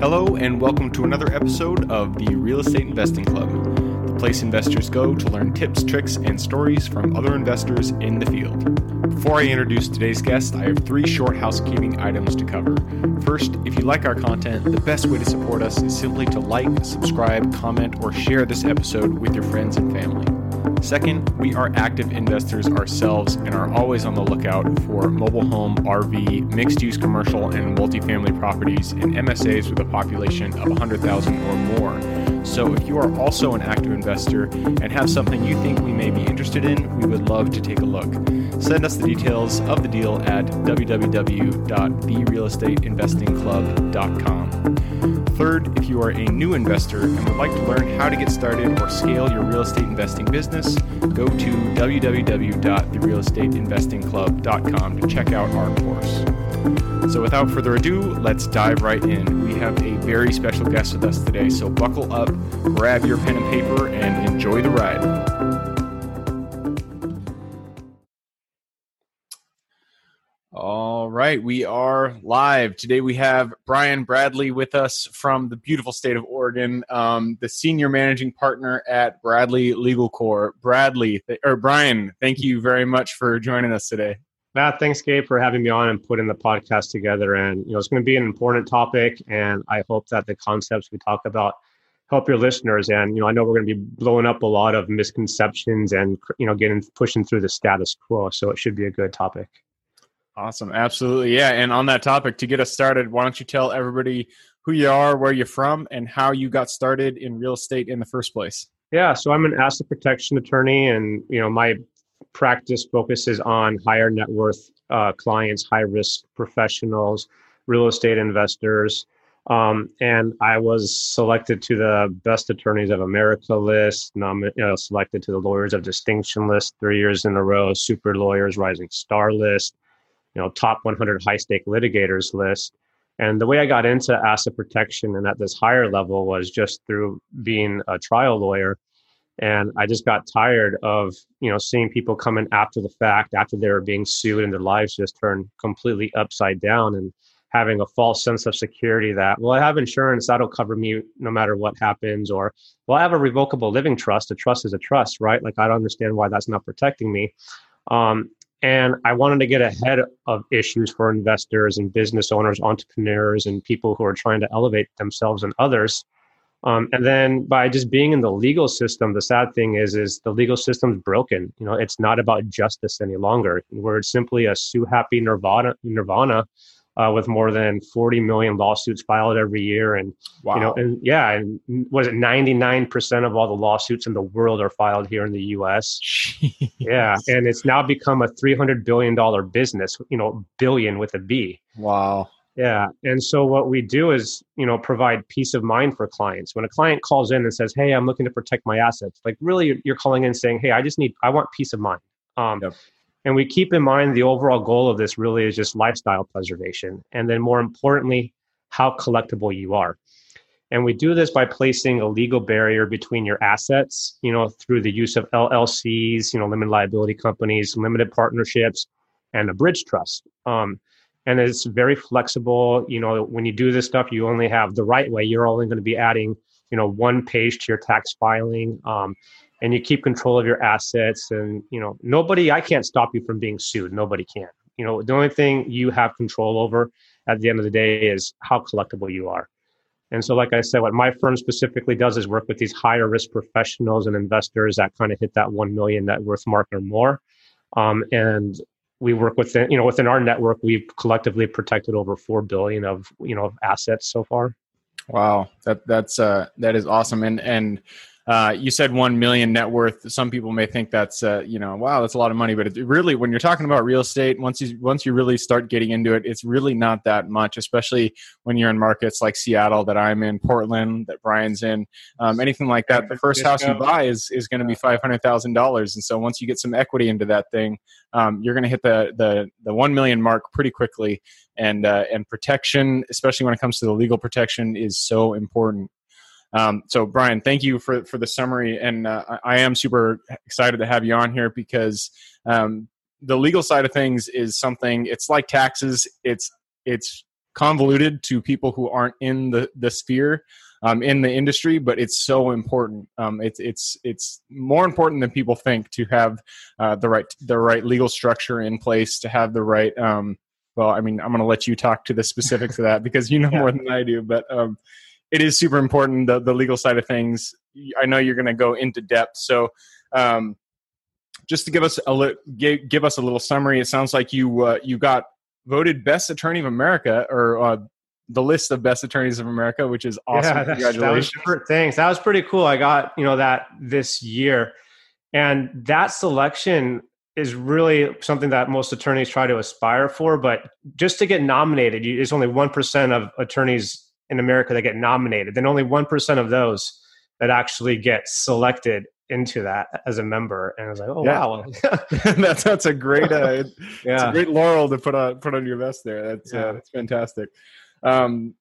Hello, and welcome to another episode of the Real Estate Investing Club, the place investors go to learn tips, tricks, and stories from other investors in the field. Before I introduce today's guest, I have three short housekeeping items to cover. First, if you like our content, the best way to support us is simply to like, subscribe, comment, or share this episode with your friends and family. Second, we are active investors ourselves and are always on the lookout for mobile home, RV, mixed use commercial, and multifamily properties in MSAs with a population of 100,000 or more. So, if you are also an active investor and have something you think we may be interested in, we would love to take a look. Send us the details of the deal at www.therealestateinvestingclub.com. Third, if you are a new investor and would like to learn how to get started or scale your real estate investing business, go to www.therealestateinvestingclub.com to check out our course. So, without further ado, let's dive right in. We have a very special guest with us today, so buckle up, grab your pen and paper, and enjoy the ride. All right, we are live. Today we have Brian Bradley with us from the beautiful state of Oregon, um, the senior managing partner at Bradley Legal Corp. Bradley, or Brian, thank you very much for joining us today. Matt, thanks, Gabe, for having me on and putting the podcast together. And you know, it's going to be an important topic, and I hope that the concepts we talk about help your listeners. And you know, I know we're going to be blowing up a lot of misconceptions and you know, getting pushing through the status quo. So it should be a good topic. Awesome. Absolutely. Yeah. And on that topic, to get us started, why don't you tell everybody who you are, where you're from, and how you got started in real estate in the first place? Yeah. So I'm an asset protection attorney, and, you know, my practice focuses on higher net worth uh, clients, high risk professionals, real estate investors. Um, and I was selected to the Best Attorneys of America list, nom- you know, selected to the Lawyers of Distinction list three years in a row, Super Lawyers Rising Star list you know top 100 high stake litigators list and the way i got into asset protection and at this higher level was just through being a trial lawyer and i just got tired of you know seeing people come in after the fact after they were being sued and their lives just turned completely upside down and having a false sense of security that well i have insurance that'll cover me no matter what happens or well i have a revocable living trust a trust is a trust right like i don't understand why that's not protecting me um, and I wanted to get ahead of issues for investors and business owners, entrepreneurs, and people who are trying to elevate themselves and others. Um, and then by just being in the legal system, the sad thing is, is the legal system's broken. You know, it's not about justice any longer. We're simply a sue happy nirvana, nirvana uh, with more than 40 million lawsuits filed every year. And, wow. you know, and yeah, and was it 99% of all the lawsuits in the world are filed here in the US. Jeez. Yeah. And it's now become a $300 billion business, you know, billion with a B. Wow. Yeah. And so what we do is, you know, provide peace of mind for clients. When a client calls in and says, Hey, I'm looking to protect my assets, like really you're calling in saying, Hey, I just need, I want peace of mind. Um, yep. And we keep in mind the overall goal of this really is just lifestyle preservation. And then more importantly, how collectible you are. And we do this by placing a legal barrier between your assets, you know, through the use of LLCs, you know, limited liability companies, limited partnerships, and a bridge trust. Um, and it's very flexible. You know, when you do this stuff, you only have the right way. You're only going to be adding, you know, one page to your tax filing. Um, and you keep control of your assets and you know nobody i can't stop you from being sued nobody can you know the only thing you have control over at the end of the day is how collectible you are and so like i said what my firm specifically does is work with these higher risk professionals and investors that kind of hit that 1 million net worth mark or more um, and we work within you know within our network we've collectively protected over 4 billion of you know of assets so far. Wow. That that's uh that is awesome. And and uh, you said one million net worth. Some people may think that's uh, you know wow that's a lot of money, but it, really when you're talking about real estate, once you once you really start getting into it, it's really not that much. Especially when you're in markets like Seattle that I'm in, Portland that Brian's in, um, anything like that. The first house you buy is is going to be five hundred thousand dollars, and so once you get some equity into that thing, um, you're going to hit the the the one million mark pretty quickly. And uh, and protection, especially when it comes to the legal protection, is so important. Um, so, Brian, thank you for for the summary, and uh, I am super excited to have you on here because um, the legal side of things is something. It's like taxes. It's it's convoluted to people who aren't in the the sphere um, in the industry, but it's so important. Um, it's it's it's more important than people think to have uh, the right the right legal structure in place to have the right. Um, well, I mean, I'm going to let you talk to the specifics of that because you know yeah. more than I do, but um, it is super important the the legal side of things. I know you're going to go into depth, so um, just to give us a li- give, give us a little summary. It sounds like you uh, you got voted best attorney of America or uh, the list of best attorneys of America, which is awesome. Yeah, Congratulations. That was, thanks. That was pretty cool. I got, you know, that this year. And that selection is really something that most attorneys try to aspire for. But just to get nominated, you, there's only 1% of attorneys in America that get nominated. Then only 1% of those that actually get selected into that as a member. And I was like, oh, yeah. wow. that's, that's a great, uh, yeah. a great laurel to put on, put on your vest there. That's, uh, yeah. uh, that's fantastic. Um,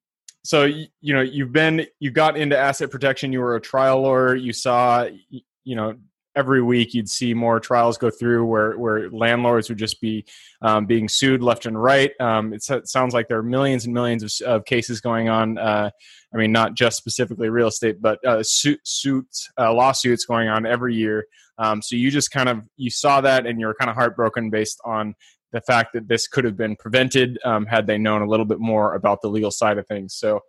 so you know you've been you got into asset protection. You were a trial lawyer. You saw you know every week you'd see more trials go through where where landlords would just be um, being sued left and right. Um, it sounds like there are millions and millions of, of cases going on. Uh, I mean, not just specifically real estate, but uh, suit, suits, uh, lawsuits going on every year. Um, so you just kind of you saw that and you were kind of heartbroken based on the fact that this could have been prevented um, had they known a little bit more about the legal side of things. So,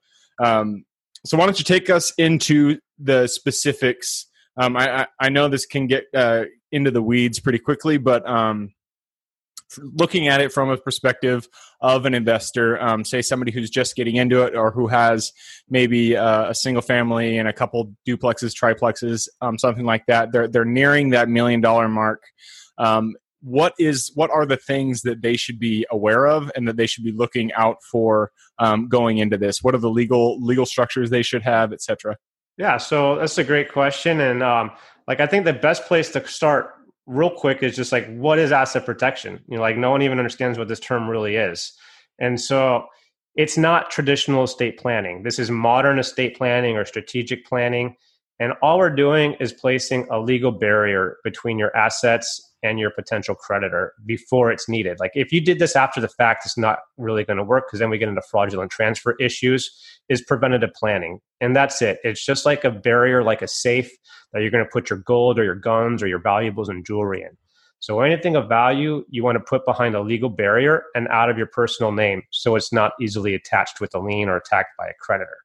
um, so why don't you take us into the specifics? Um, I, I, know this can get uh, into the weeds pretty quickly, but um, looking at it from a perspective of an investor, um, say somebody who's just getting into it or who has maybe uh, a single family and a couple duplexes, triplexes, um, something like that, they're they're nearing that million dollar mark. Um, what is what are the things that they should be aware of and that they should be looking out for um, going into this what are the legal legal structures they should have etc yeah so that's a great question and um, like i think the best place to start real quick is just like what is asset protection? You know like no one even understands what this term really is. And so it's not traditional estate planning. This is modern estate planning or strategic planning and all we're doing is placing a legal barrier between your assets and your potential creditor before it's needed. Like if you did this after the fact, it's not really going to work because then we get into fraudulent transfer issues. Is preventative planning, and that's it. It's just like a barrier, like a safe that you're going to put your gold or your guns or your valuables and jewelry in. So anything of value you want to put behind a legal barrier and out of your personal name, so it's not easily attached with a lien or attacked by a creditor.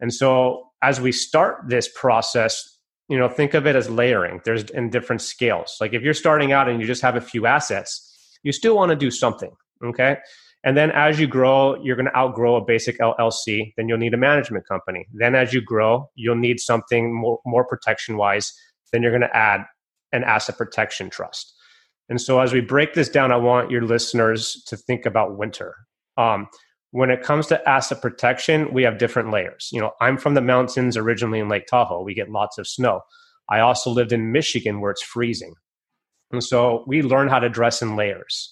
And so as we start this process, you know think of it as layering. There's in different scales. Like if you're starting out and you just have a few assets you still want to do something okay? And then as you grow you're going to outgrow a basic llc then you'll need a management company. Then as you grow you'll need something more, more protection wise then you're going to add an asset protection trust. And so as we break this down i want your listeners to think about winter. Um, when it comes to asset protection, we have different layers. You know, I'm from the mountains originally in Lake Tahoe. We get lots of snow. I also lived in Michigan where it's freezing. And so we learn how to dress in layers.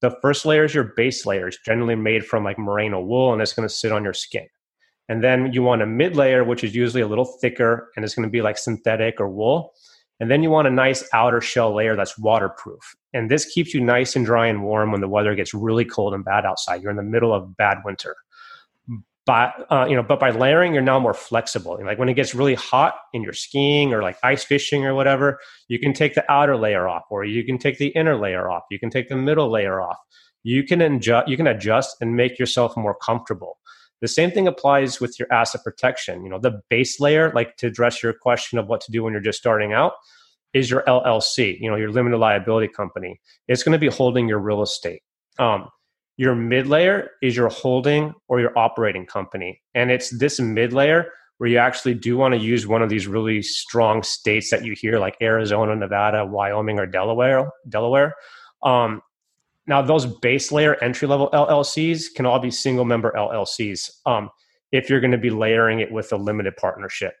The first layer is your base layer. It's generally made from like merino wool and it's going to sit on your skin. And then you want a mid layer, which is usually a little thicker and it's going to be like synthetic or wool. And then you want a nice outer shell layer that's waterproof. And this keeps you nice and dry and warm when the weather gets really cold and bad outside. You're in the middle of bad winter. But uh, you know, but by layering, you're now more flexible. Like when it gets really hot and you're skiing or like ice fishing or whatever, you can take the outer layer off, or you can take the inner layer off. You can take the middle layer off. You can adjust. You can adjust and make yourself more comfortable. The same thing applies with your asset protection. You know, the base layer, like to address your question of what to do when you're just starting out, is your LLC, you know, your limited liability company. It's going to be holding your real estate. Um, your mid layer is your holding or your operating company. And it's this mid layer where you actually do want to use one of these really strong states that you hear, like Arizona, Nevada, Wyoming, or Delaware. Delaware. Um, now, those base layer entry level LLCs can all be single member LLCs um, if you're going to be layering it with a limited partnership,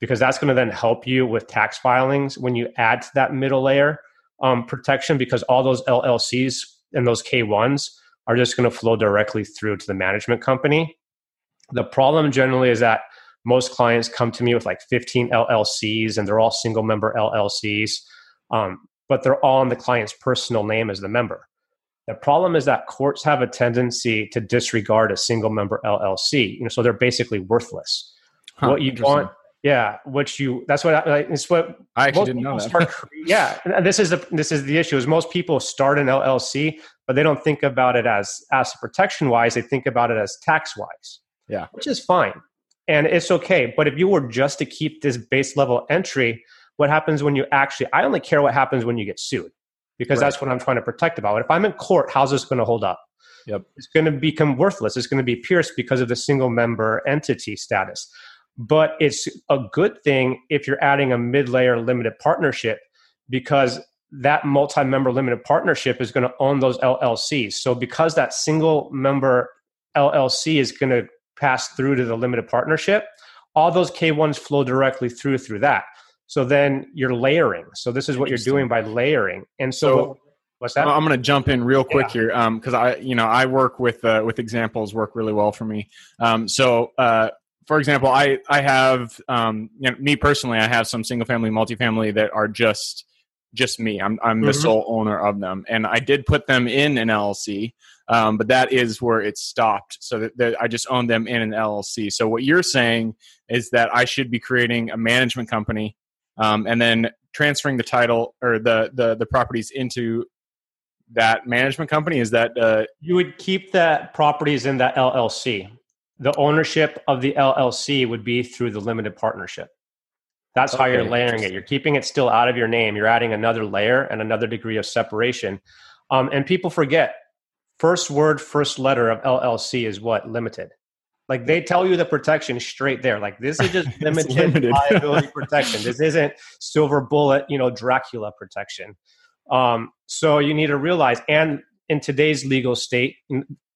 because that's going to then help you with tax filings when you add to that middle layer um, protection, because all those LLCs and those K1s are just going to flow directly through to the management company. The problem generally is that most clients come to me with like 15 LLCs and they're all single member LLCs, um, but they're all in the client's personal name as the member. The problem is that courts have a tendency to disregard a single member LLC. You know, so they're basically worthless. Huh, what you want, yeah, what you that's what I, it's what I actually didn't know that. Start, yeah, and this is the this is the issue is most people start an LLC, but they don't think about it as asset protection wise. They think about it as tax wise. Yeah, which is fine and it's okay. But if you were just to keep this base level entry, what happens when you actually? I only care what happens when you get sued because right. that's what I'm trying to protect about. If I'm in court, how's this going to hold up? Yep. It's going to become worthless. It's going to be pierced because of the single member entity status. But it's a good thing if you're adding a mid layer limited partnership because that multi member limited partnership is going to own those LLCs. So because that single member LLC is going to pass through to the limited partnership, all those K1s flow directly through through that. So then you're layering. So this is what you're doing by layering. And so, so what's that? I'm going to jump in real quick yeah. here because um, I, you know, I work with uh, with examples work really well for me. Um, so uh, for example, I I have um, you know, me personally, I have some single family, multifamily that are just just me. I'm I'm the mm-hmm. sole owner of them, and I did put them in an LLC, um, but that is where it stopped. So that, that, I just own them in an LLC. So what you're saying is that I should be creating a management company, um, and then transferring the title or the the the properties into that management company. Is that uh, you would keep the properties in that LLC? the ownership of the LLC would be through the limited partnership. That's okay. how you're layering it. You're keeping it still out of your name. You're adding another layer and another degree of separation. Um, and people forget first word, first letter of LLC is what? Limited. Like they tell you the protection straight there. Like this is just limited, limited. liability protection. This isn't silver bullet, you know, Dracula protection. Um, so you need to realize, and in today's legal state,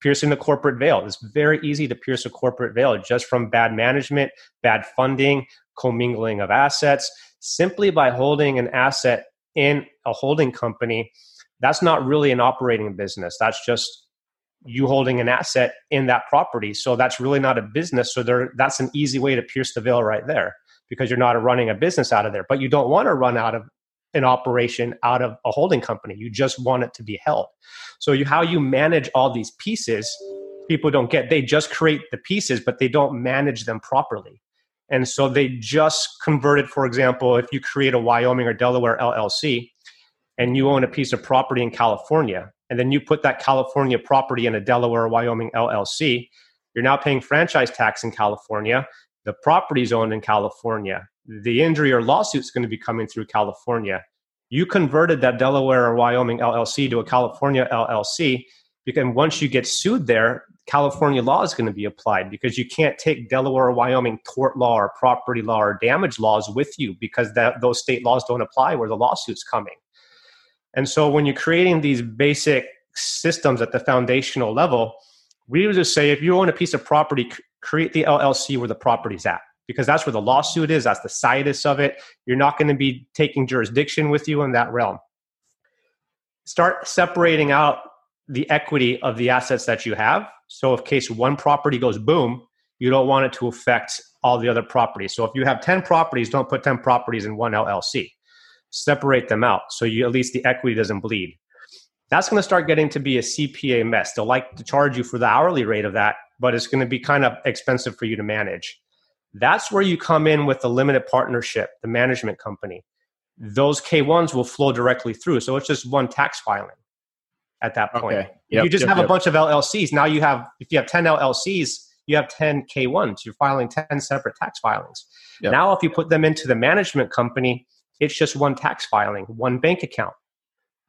piercing the corporate veil. It's very easy to pierce a corporate veil just from bad management, bad funding, commingling of assets. Simply by holding an asset in a holding company, that's not really an operating business. That's just you holding an asset in that property. So that's really not a business. So there, that's an easy way to pierce the veil right there because you're not running a business out of there. But you don't want to run out of an operation out of a holding company. You just want it to be held. So you, how you manage all these pieces, people don't get. They just create the pieces, but they don't manage them properly. And so they just converted, for example, if you create a Wyoming or Delaware LLC and you own a piece of property in California, and then you put that California property in a Delaware or Wyoming LLC, you're now paying franchise tax in California. The property is owned in California the injury or lawsuit is going to be coming through California. You converted that Delaware or Wyoming LLC to a California LLC because once you get sued there, California law is going to be applied because you can't take Delaware or Wyoming tort law or property law or damage laws with you because that, those state laws don't apply where the lawsuit's coming. And so when you're creating these basic systems at the foundational level, we would just say if you own a piece of property, create the LLC where the property's at because that's where the lawsuit is, that's the situs of it. You're not going to be taking jurisdiction with you in that realm. Start separating out the equity of the assets that you have. So, if case one property goes boom, you don't want it to affect all the other properties. So, if you have 10 properties, don't put 10 properties in one LLC. Separate them out so you at least the equity doesn't bleed. That's going to start getting to be a CPA mess. They'll like to charge you for the hourly rate of that, but it's going to be kind of expensive for you to manage. That's where you come in with the limited partnership, the management company. Those K1s will flow directly through. So it's just one tax filing at that point. Okay. Yep, you just yep, have yep. a bunch of LLCs. Now you have, if you have 10 LLCs, you have 10 K1s. You're filing 10 separate tax filings. Now, if you put them into the management company, it's just one tax filing, one bank account.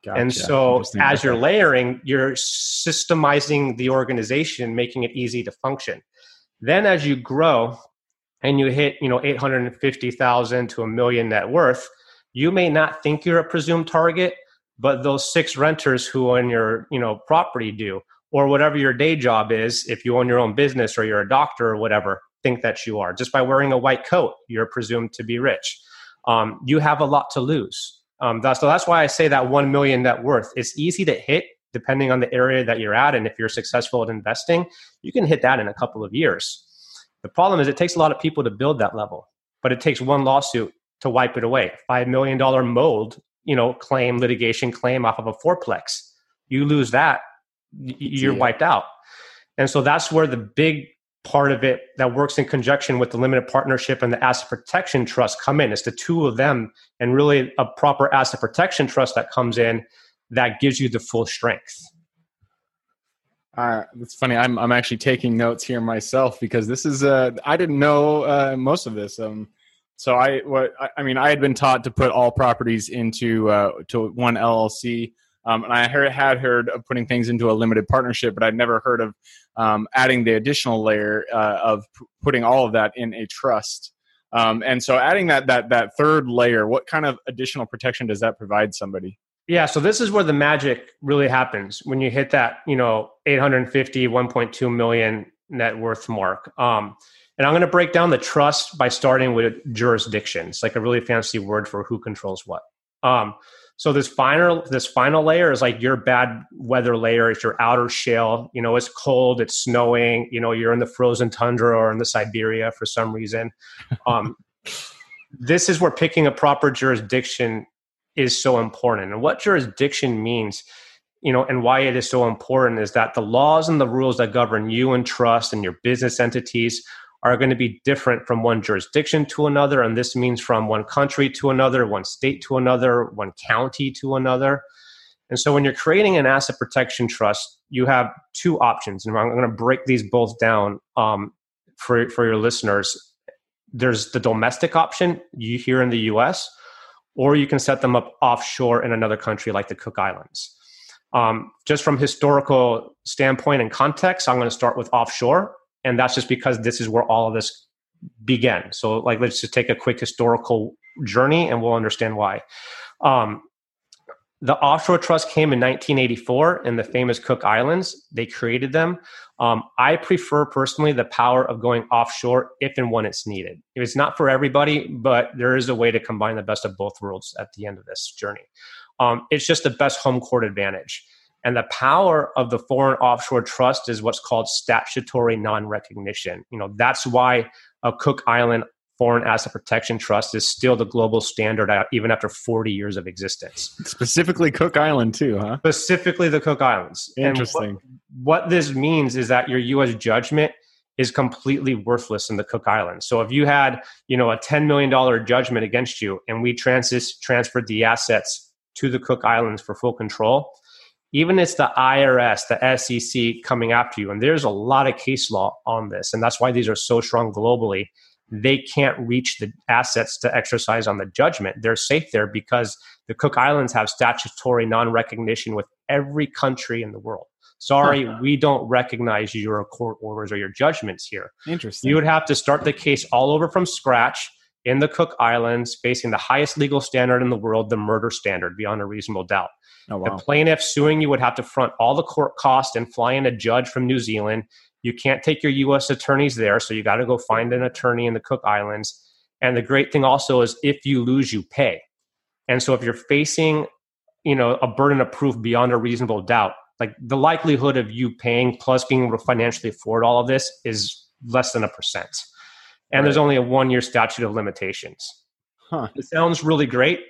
Gotcha. And so, as you're layering, you're systemizing the organization, making it easy to function. Then, as you grow, and you hit you know 850,000 to a million net worth, you may not think you're a presumed target, but those six renters who own your you know property do, or whatever your day job is, if you own your own business or you're a doctor or whatever, think that you are. Just by wearing a white coat, you're presumed to be rich. Um, you have a lot to lose. Um, that's, so that's why I say that one million net worth. It's easy to hit depending on the area that you're at, and if you're successful at investing, you can hit that in a couple of years. The problem is it takes a lot of people to build that level, but it takes one lawsuit to wipe it away. Five million dollar mold, you know, claim litigation claim off of a fourplex. You lose that, you're yeah. wiped out. And so that's where the big part of it that works in conjunction with the limited partnership and the asset protection trust come in. It's the two of them and really a proper asset protection trust that comes in that gives you the full strength. Uh, it's funny. I'm I'm actually taking notes here myself because this is uh I didn't know uh, most of this. Um, so I what I mean I had been taught to put all properties into uh, to one LLC. Um, and I had heard of putting things into a limited partnership, but I'd never heard of um, adding the additional layer uh, of p- putting all of that in a trust. Um, and so, adding that that that third layer, what kind of additional protection does that provide somebody? Yeah, so this is where the magic really happens when you hit that, you know, 850, 1.2 million net worth mark. Um, and I'm going to break down the trust by starting with jurisdictions, like a really fancy word for who controls what. Um, so this final this final layer is like your bad weather layer. It's your outer shell. You know, it's cold, it's snowing. You know, you're in the frozen tundra or in the Siberia for some reason. Um, this is where picking a proper jurisdiction is so important. And what jurisdiction means, you know, and why it is so important is that the laws and the rules that govern you and trust and your business entities are going to be different from one jurisdiction to another. And this means from one country to another, one state to another, one county to another. And so when you're creating an asset protection trust, you have two options. And I'm going to break these both down um, for, for your listeners. There's the domestic option you here in the US, or you can set them up offshore in another country like the Cook Islands. Um, just from historical standpoint and context, I'm going to start with offshore and that's just because this is where all of this began. So, like, let's just take a quick historical journey, and we'll understand why. Um, the offshore trust came in 1984 in the famous Cook Islands. They created them. Um, I prefer personally the power of going offshore if and when it's needed. It's not for everybody, but there is a way to combine the best of both worlds at the end of this journey. Um, it's just the best home court advantage. And the power of the foreign offshore trust is what's called statutory non-recognition. You know, that's why a Cook Island foreign asset protection trust is still the global standard uh, even after 40 years of existence. Specifically Cook Island too, huh? Specifically the Cook Islands. Interesting. What, what this means is that your US judgment is completely worthless in the Cook Islands. So if you had, you know, a $10 million judgment against you and we trans- transferred the assets to the Cook Islands for full control, even it's the IRS, the SEC coming after you. And there's a lot of case law on this. And that's why these are so strong globally. They can't reach the assets to exercise on the judgment. They're safe there because the Cook Islands have statutory non recognition with every country in the world. Sorry, huh. we don't recognize your court orders or your judgments here. Interesting. You would have to start the case all over from scratch in the Cook Islands, facing the highest legal standard in the world, the murder standard, beyond a reasonable doubt. Oh, wow. The plaintiff suing you would have to front all the court costs and fly in a judge from New Zealand. You can't take your U.S. attorneys there, so you got to go find an attorney in the Cook Islands. And the great thing also is if you lose, you pay. And so if you're facing, you know, a burden of proof beyond a reasonable doubt, like the likelihood of you paying plus being able to financially afford all of this is less than a percent. And right. there's only a one year statute of limitations. Huh. It sounds really great,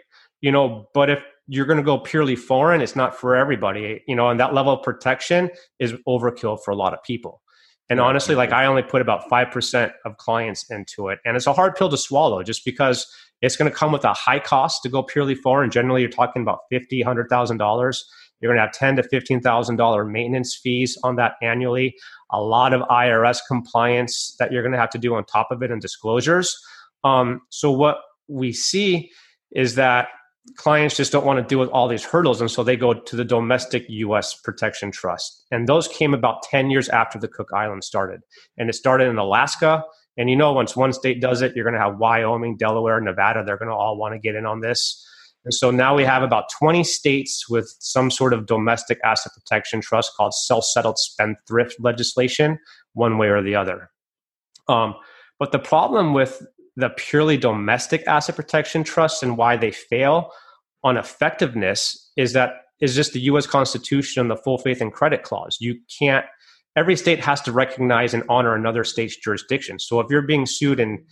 you know, but if you're going to go purely foreign, it's not for everybody, you know, and that level of protection is overkill for a lot of people. And honestly, like I only put about 5% of clients into it. And it's a hard pill to swallow just because it's going to come with a high cost to go purely foreign. Generally, you're talking about $50,000, $100,000. You're going to have ten to $15,000 maintenance fees on that annually. A lot of IRS compliance that you're going to have to do on top of it and disclosures. Um, so what we see is that clients just don't want to deal with all these hurdles and so they go to the domestic US protection trust and those came about 10 years after the Cook Islands started and it started in Alaska and you know once one state does it you're going to have Wyoming Delaware Nevada they're going to all want to get in on this and so now we have about 20 states with some sort of domestic asset protection trust called self-settled spendthrift legislation one way or the other um, but the problem with the purely domestic asset protection trusts and why they fail on effectiveness is that is just the US Constitution and the full faith and credit clause. You can't every state has to recognize and honor another state's jurisdiction. So if you're being sued in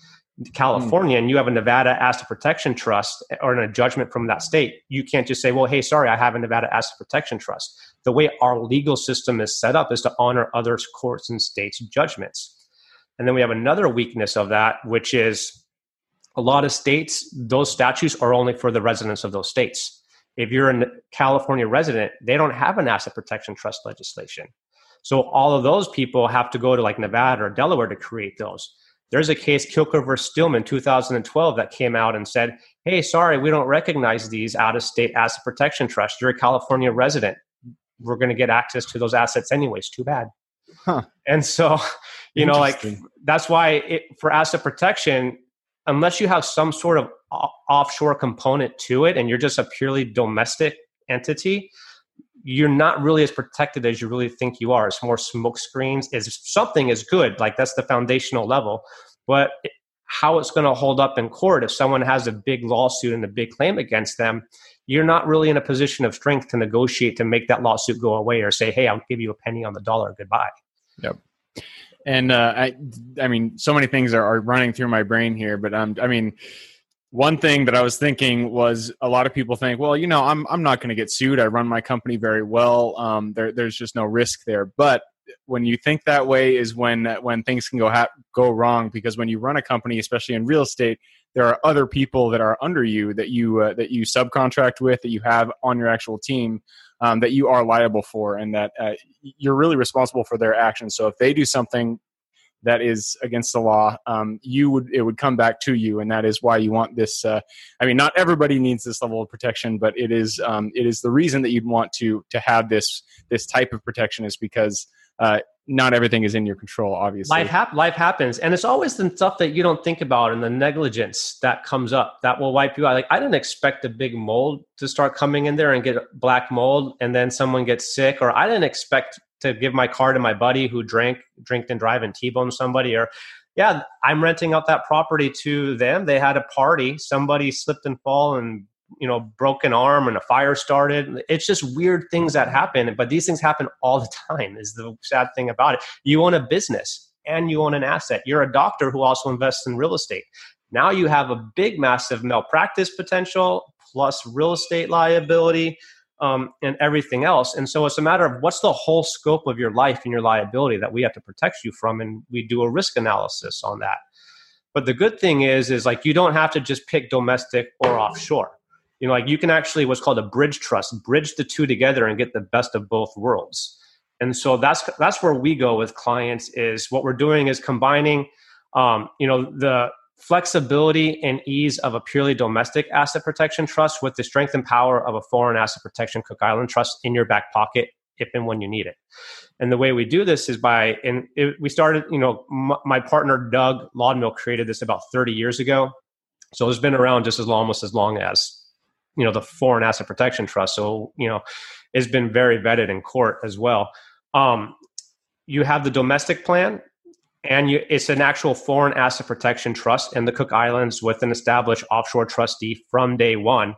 California mm. and you have a Nevada asset protection trust or in a judgment from that state, you can't just say, well, hey, sorry, I have a Nevada asset protection trust. the way our legal system is set up is to honor other courts and states' judgments. And then we have another weakness of that, which is a lot of states, those statutes are only for the residents of those states. If you're a California resident, they don't have an asset protection trust legislation. So all of those people have to go to like Nevada or Delaware to create those. There's a case, Kilker versus Stillman, 2012, that came out and said, "Hey, sorry, we don't recognize these out-of-state asset protection trusts. You're a California resident. We're going to get access to those assets anyways. Too bad." Huh. And so, you know, like that's why it, for asset protection, unless you have some sort of offshore component to it, and you're just a purely domestic entity, you're not really as protected as you really think you are. It's more smoke screens. Is something is good, like that's the foundational level, but how it's going to hold up in court if someone has a big lawsuit and a big claim against them, you're not really in a position of strength to negotiate to make that lawsuit go away or say, "Hey, I'll give you a penny on the dollar. Goodbye." Yep. And uh, I, I mean, so many things are, are running through my brain here, but um, I mean one thing that I was thinking was a lot of people think, well, you know, I'm I'm not going to get sued. I run my company very well. Um, there, there's just no risk there. But when you think that way, is when when things can go ha- go wrong. Because when you run a company, especially in real estate, there are other people that are under you that you uh, that you subcontract with, that you have on your actual team, um, that you are liable for, and that uh, you're really responsible for their actions. So if they do something that is against the law, um, you would it would come back to you, and that is why you want this. Uh, I mean, not everybody needs this level of protection, but it is um, it is the reason that you'd want to to have this this type of protection is because uh, not everything is in your control. Obviously, life hap- life happens, and it's always the stuff that you don't think about and the negligence that comes up that will wipe you out. Like I didn't expect a big mold to start coming in there and get black mold, and then someone gets sick, or I didn't expect to give my car to my buddy who drank, drink and drive and T-bone somebody or yeah, I'm renting out that property to them. They had a party. Somebody slipped and fall and you know broke an arm and a fire started. It's just weird things that happen, but these things happen all the time. Is the sad thing about it. You own a business and you own an asset. You're a doctor who also invests in real estate. Now you have a big, massive malpractice potential plus real estate liability um, and everything else. And so it's a matter of what's the whole scope of your life and your liability that we have to protect you from, and we do a risk analysis on that. But the good thing is, is like you don't have to just pick domestic or offshore. You know, like you can actually what's called a bridge trust, bridge the two together and get the best of both worlds. And so that's that's where we go with clients. Is what we're doing is combining, um, you know, the flexibility and ease of a purely domestic asset protection trust with the strength and power of a foreign asset protection Cook Island trust in your back pocket if and when you need it. And the way we do this is by, and it, we started, you know, m- my partner Doug Lodmell created this about 30 years ago. So it's been around just as long, almost as long as, you know, the foreign asset protection trust. So, you know, it's been very vetted in court as well. Um, you have the domestic plan and you, it's an actual foreign asset protection trust in the Cook Islands with an established offshore trustee from day one.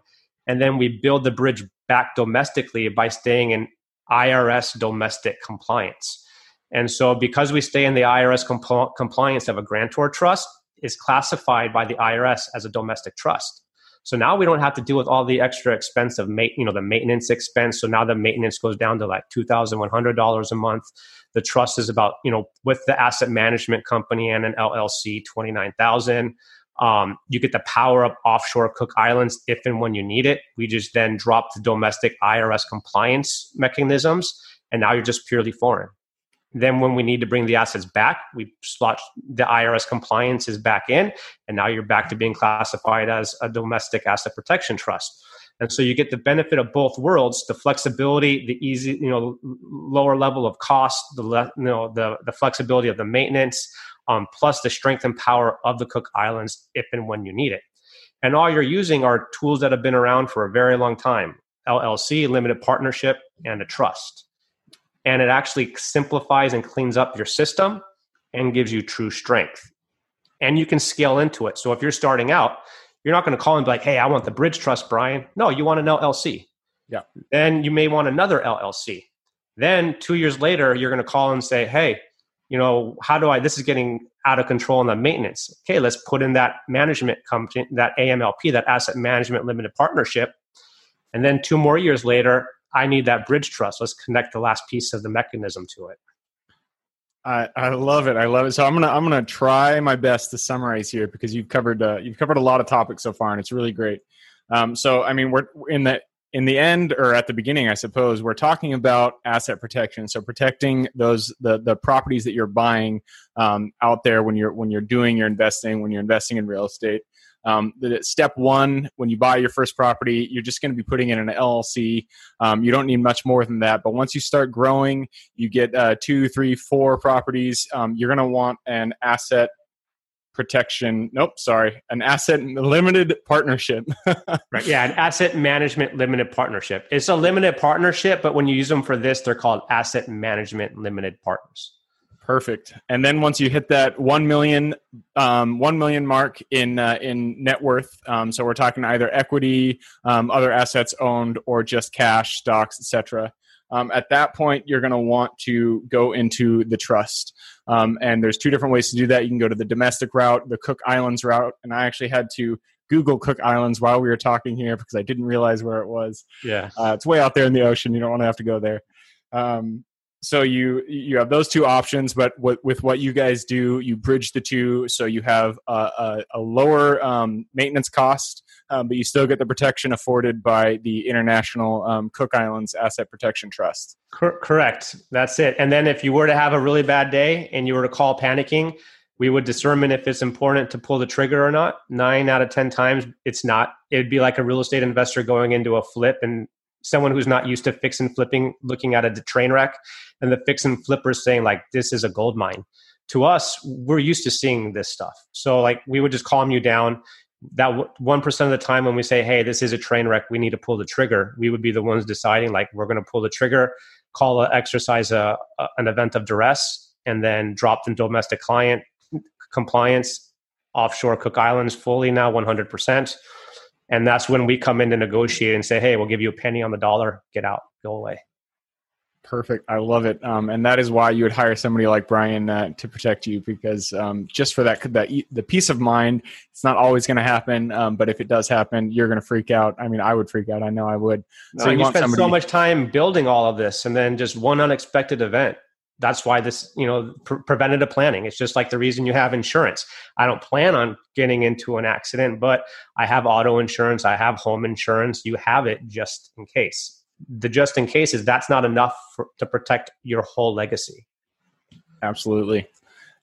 And then we build the bridge back domestically by staying in IRS domestic compliance. And so, because we stay in the IRS compl- compliance of a grantor trust, is classified by the IRS as a domestic trust. So now we don't have to deal with all the extra expense of ma- you know the maintenance expense. So now the maintenance goes down to like two thousand one hundred dollars a month. The trust is about you know with the asset management company and an LLC twenty nine thousand. Um, you get the power of offshore Cook Islands if and when you need it. We just then drop the domestic IRS compliance mechanisms, and now you're just purely foreign. Then, when we need to bring the assets back, we slot the IRS compliance is back in, and now you're back to being classified as a domestic asset protection trust. And so you get the benefit of both worlds: the flexibility, the easy, you know, lower level of cost, the le- you know, the the flexibility of the maintenance, um, plus the strength and power of the Cook Islands if and when you need it. And all you're using are tools that have been around for a very long time: LLC, limited partnership, and a trust and it actually simplifies and cleans up your system and gives you true strength. And you can scale into it. So if you're starting out, you're not going to call and be like, hey, I want the bridge trust, Brian. No, you want an LLC. Yeah. Then you may want another LLC. Then two years later, you're going to call and say, hey, you know, how do I, this is getting out of control in the maintenance. Okay, let's put in that management company, that AMLP, that asset management limited partnership. And then two more years later, I need that bridge trust. Let's connect the last piece of the mechanism to it. I, I love it. I love it. So I'm gonna I'm gonna try my best to summarize here because you've covered uh, you've covered a lot of topics so far and it's really great. Um, so I mean we're in the in the end or at the beginning I suppose we're talking about asset protection. So protecting those the the properties that you're buying um, out there when you're when you're doing your investing when you're investing in real estate. Um, step one, when you buy your first property, you're just going to be putting in an LLC. Um, you don't need much more than that. But once you start growing, you get uh, two, three, four properties. Um, you're going to want an asset protection. Nope, sorry, an asset limited partnership. right. Yeah, an asset management limited partnership. It's a limited partnership, but when you use them for this, they're called asset management limited partners. Perfect. And then once you hit that one million, um, one million mark in uh, in net worth, um, so we're talking either equity, um, other assets owned, or just cash, stocks, etc. Um, at that point, you're going to want to go into the trust. Um, and there's two different ways to do that. You can go to the domestic route, the Cook Islands route, and I actually had to Google Cook Islands while we were talking here because I didn't realize where it was. Yeah, uh, it's way out there in the ocean. You don't want to have to go there. Um, so you you have those two options but with, with what you guys do you bridge the two. So you have a, a, a lower um, maintenance cost um, but you still get the protection afforded by the international um, cook islands asset protection trust. Cor- correct. That's it. And then if you were to have a really bad day and you were to call panicking we would determine if it's important to pull the trigger or not. Nine out of ten times it's not. It'd be like a real estate investor going into a flip and someone who's not used to fix and flipping looking at a train wreck and the fix and flippers saying like this is a gold mine. To us we're used to seeing this stuff. So like we would just calm you down. That 1% of the time when we say hey this is a train wreck we need to pull the trigger we would be the ones deciding like we're going to pull the trigger call a exercise a, a, an event of duress and then drop the domestic client compliance offshore cook islands fully now 100% and that's when we come in to negotiate and say, hey, we'll give you a penny on the dollar, get out, go away. Perfect. I love it. Um, and that is why you would hire somebody like Brian uh, to protect you because um, just for that, that the peace of mind, it's not always going to happen. Um, but if it does happen, you're going to freak out. I mean, I would freak out. I know I would. So no, you, you spend somebody- so much time building all of this and then just one unexpected event that's why this you know pre- preventative planning it's just like the reason you have insurance. I don't plan on getting into an accident but i have auto insurance i have home insurance you have it just in case. The just in case is that's not enough for, to protect your whole legacy. Absolutely.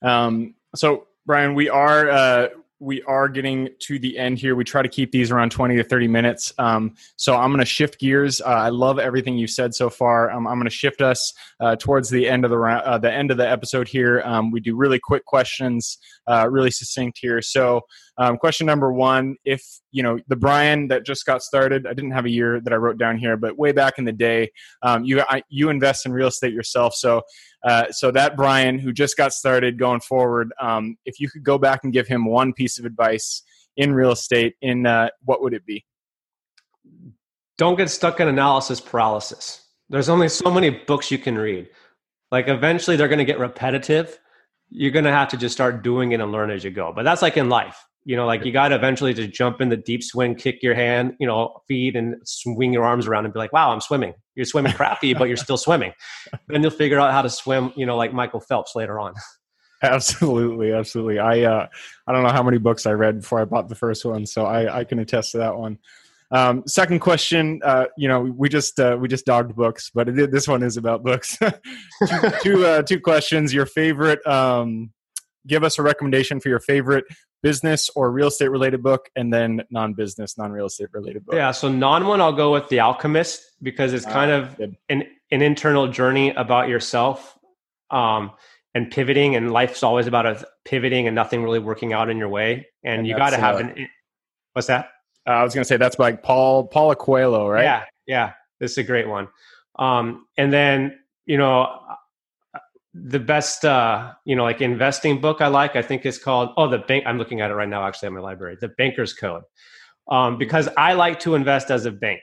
Um, so brian we are uh, we are getting to the end here. We try to keep these around 20 to 30 minutes. Um, so I'm going to shift gears. Uh, I love everything you said so far. Um, I'm going to shift us uh, towards the end of the uh, the end of the episode here. Um, we do really quick questions, uh, really succinct here. So um, question number one: If you know the Brian that just got started, I didn't have a year that I wrote down here, but way back in the day, um, you I, you invest in real estate yourself. So uh, so that Brian who just got started going forward, um, if you could go back and give him one piece of advice in real estate, in uh, what would it be? Don't get stuck in analysis paralysis. There's only so many books you can read. Like eventually, they're going to get repetitive. You're going to have to just start doing it and learn as you go. But that's like in life you know, like you got to eventually just jump in the deep swing, kick your hand, you know, feet and swing your arms around and be like, wow, I'm swimming. You're swimming crappy, but you're still swimming. Then you'll figure out how to swim, you know, like Michael Phelps later on. Absolutely, absolutely. I uh, I don't know how many books I read before I bought the first one, so I, I can attest to that one. Um, second question, uh, you know, we just uh, we just dogged books, but it, this one is about books. two two, uh, two questions. Your favorite um, give us a recommendation for your favorite business or real estate related book and then non-business non-real estate related book yeah so non one i'll go with the alchemist because it's kind uh, of an, an internal journey about yourself um, and pivoting and life's always about a pivoting and nothing really working out in your way and, and you got to have uh, an what's that uh, i was going to say that's by paul paulo coelho right? Yeah yeah this is a great one. Um, and then you know the best uh you know like investing book i like i think is called oh the bank i'm looking at it right now actually in my library the banker's code. Um because i like to invest as a bank.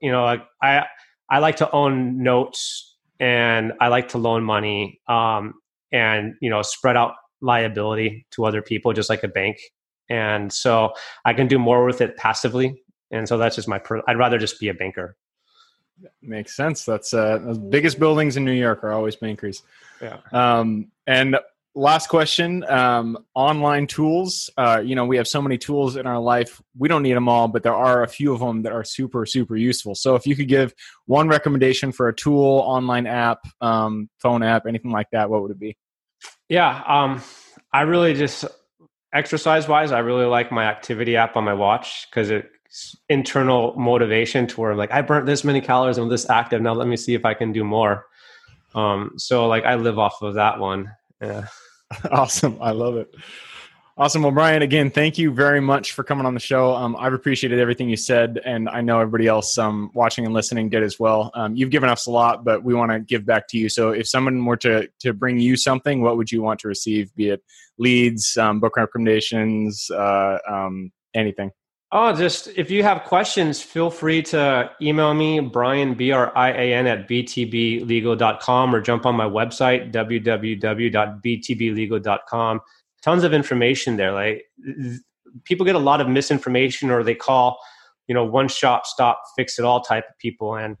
You know like i i like to own notes and i like to loan money um and you know spread out liability to other people just like a bank and so i can do more with it passively and so that's just my per- i'd rather just be a banker Makes sense. That's uh, the biggest buildings in New York are always bankers. Yeah. Um, and last question um, online tools uh, you know we have so many tools in our life we don't need them all but there are a few of them that are super super useful so if you could give one recommendation for a tool online app um, phone app anything like that what would it be yeah um, i really just exercise wise i really like my activity app on my watch because it's internal motivation to where I'm like i burnt this many calories i'm this active now let me see if i can do more um, so like i live off of that one yeah awesome. I love it. Awesome. Well, Brian, again, thank you very much for coming on the show. Um, I've appreciated everything you said, and I know everybody else um, watching and listening did as well. Um, you've given us a lot, but we want to give back to you. So, if someone were to to bring you something, what would you want to receive? Be it leads, um, book recommendations, uh, um, anything. Oh, just if you have questions, feel free to email me, Brian, B R I A N, at btblegal.com or jump on my website, www.btblegal.com. Tons of information there. Like people get a lot of misinformation or they call, you know, one shop stop, fix it all type of people. And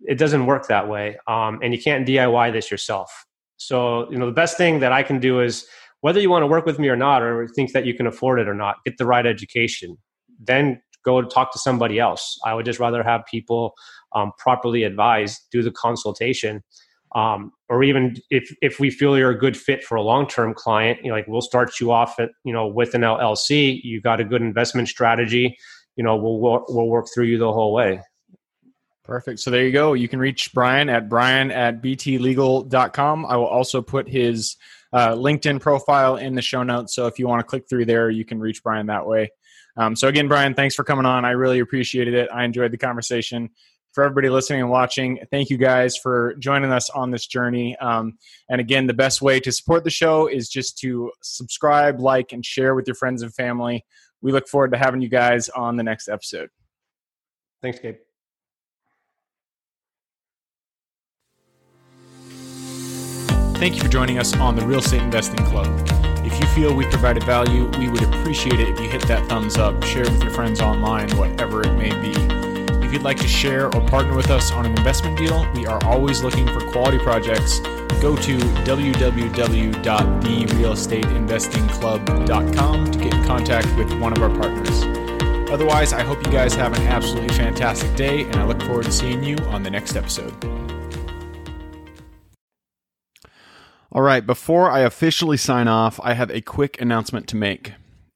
it doesn't work that way. Um, and you can't DIY this yourself. So, you know, the best thing that I can do is whether you want to work with me or not, or think that you can afford it or not, get the right education then go talk to somebody else. I would just rather have people um, properly advised, do the consultation. Um, or even if, if we feel you're a good fit for a long-term client, you know, like we'll start you off at, you know, with an LLC, you got a good investment strategy, you know, we'll, we'll work through you the whole way. Perfect. So there you go. You can reach Brian at brian at btlegal.com. I will also put his uh, LinkedIn profile in the show notes. So if you want to click through there, you can reach Brian that way. Um, so again, Brian, thanks for coming on. I really appreciated it. I enjoyed the conversation. For everybody listening and watching, thank you guys for joining us on this journey. Um, and again, the best way to support the show is just to subscribe, like, and share with your friends and family. We look forward to having you guys on the next episode. Thanks, Gabe. Thank you for joining us on the Real Estate Investing Club. If you feel we provided value, we would appreciate it if you hit that thumbs up, share it with your friends online, whatever it may be. If you'd like to share or partner with us on an investment deal, we are always looking for quality projects. Go to www.therealestateinvestingclub.com to get in contact with one of our partners. Otherwise, I hope you guys have an absolutely fantastic day, and I look forward to seeing you on the next episode. All right, before I officially sign off, I have a quick announcement to make.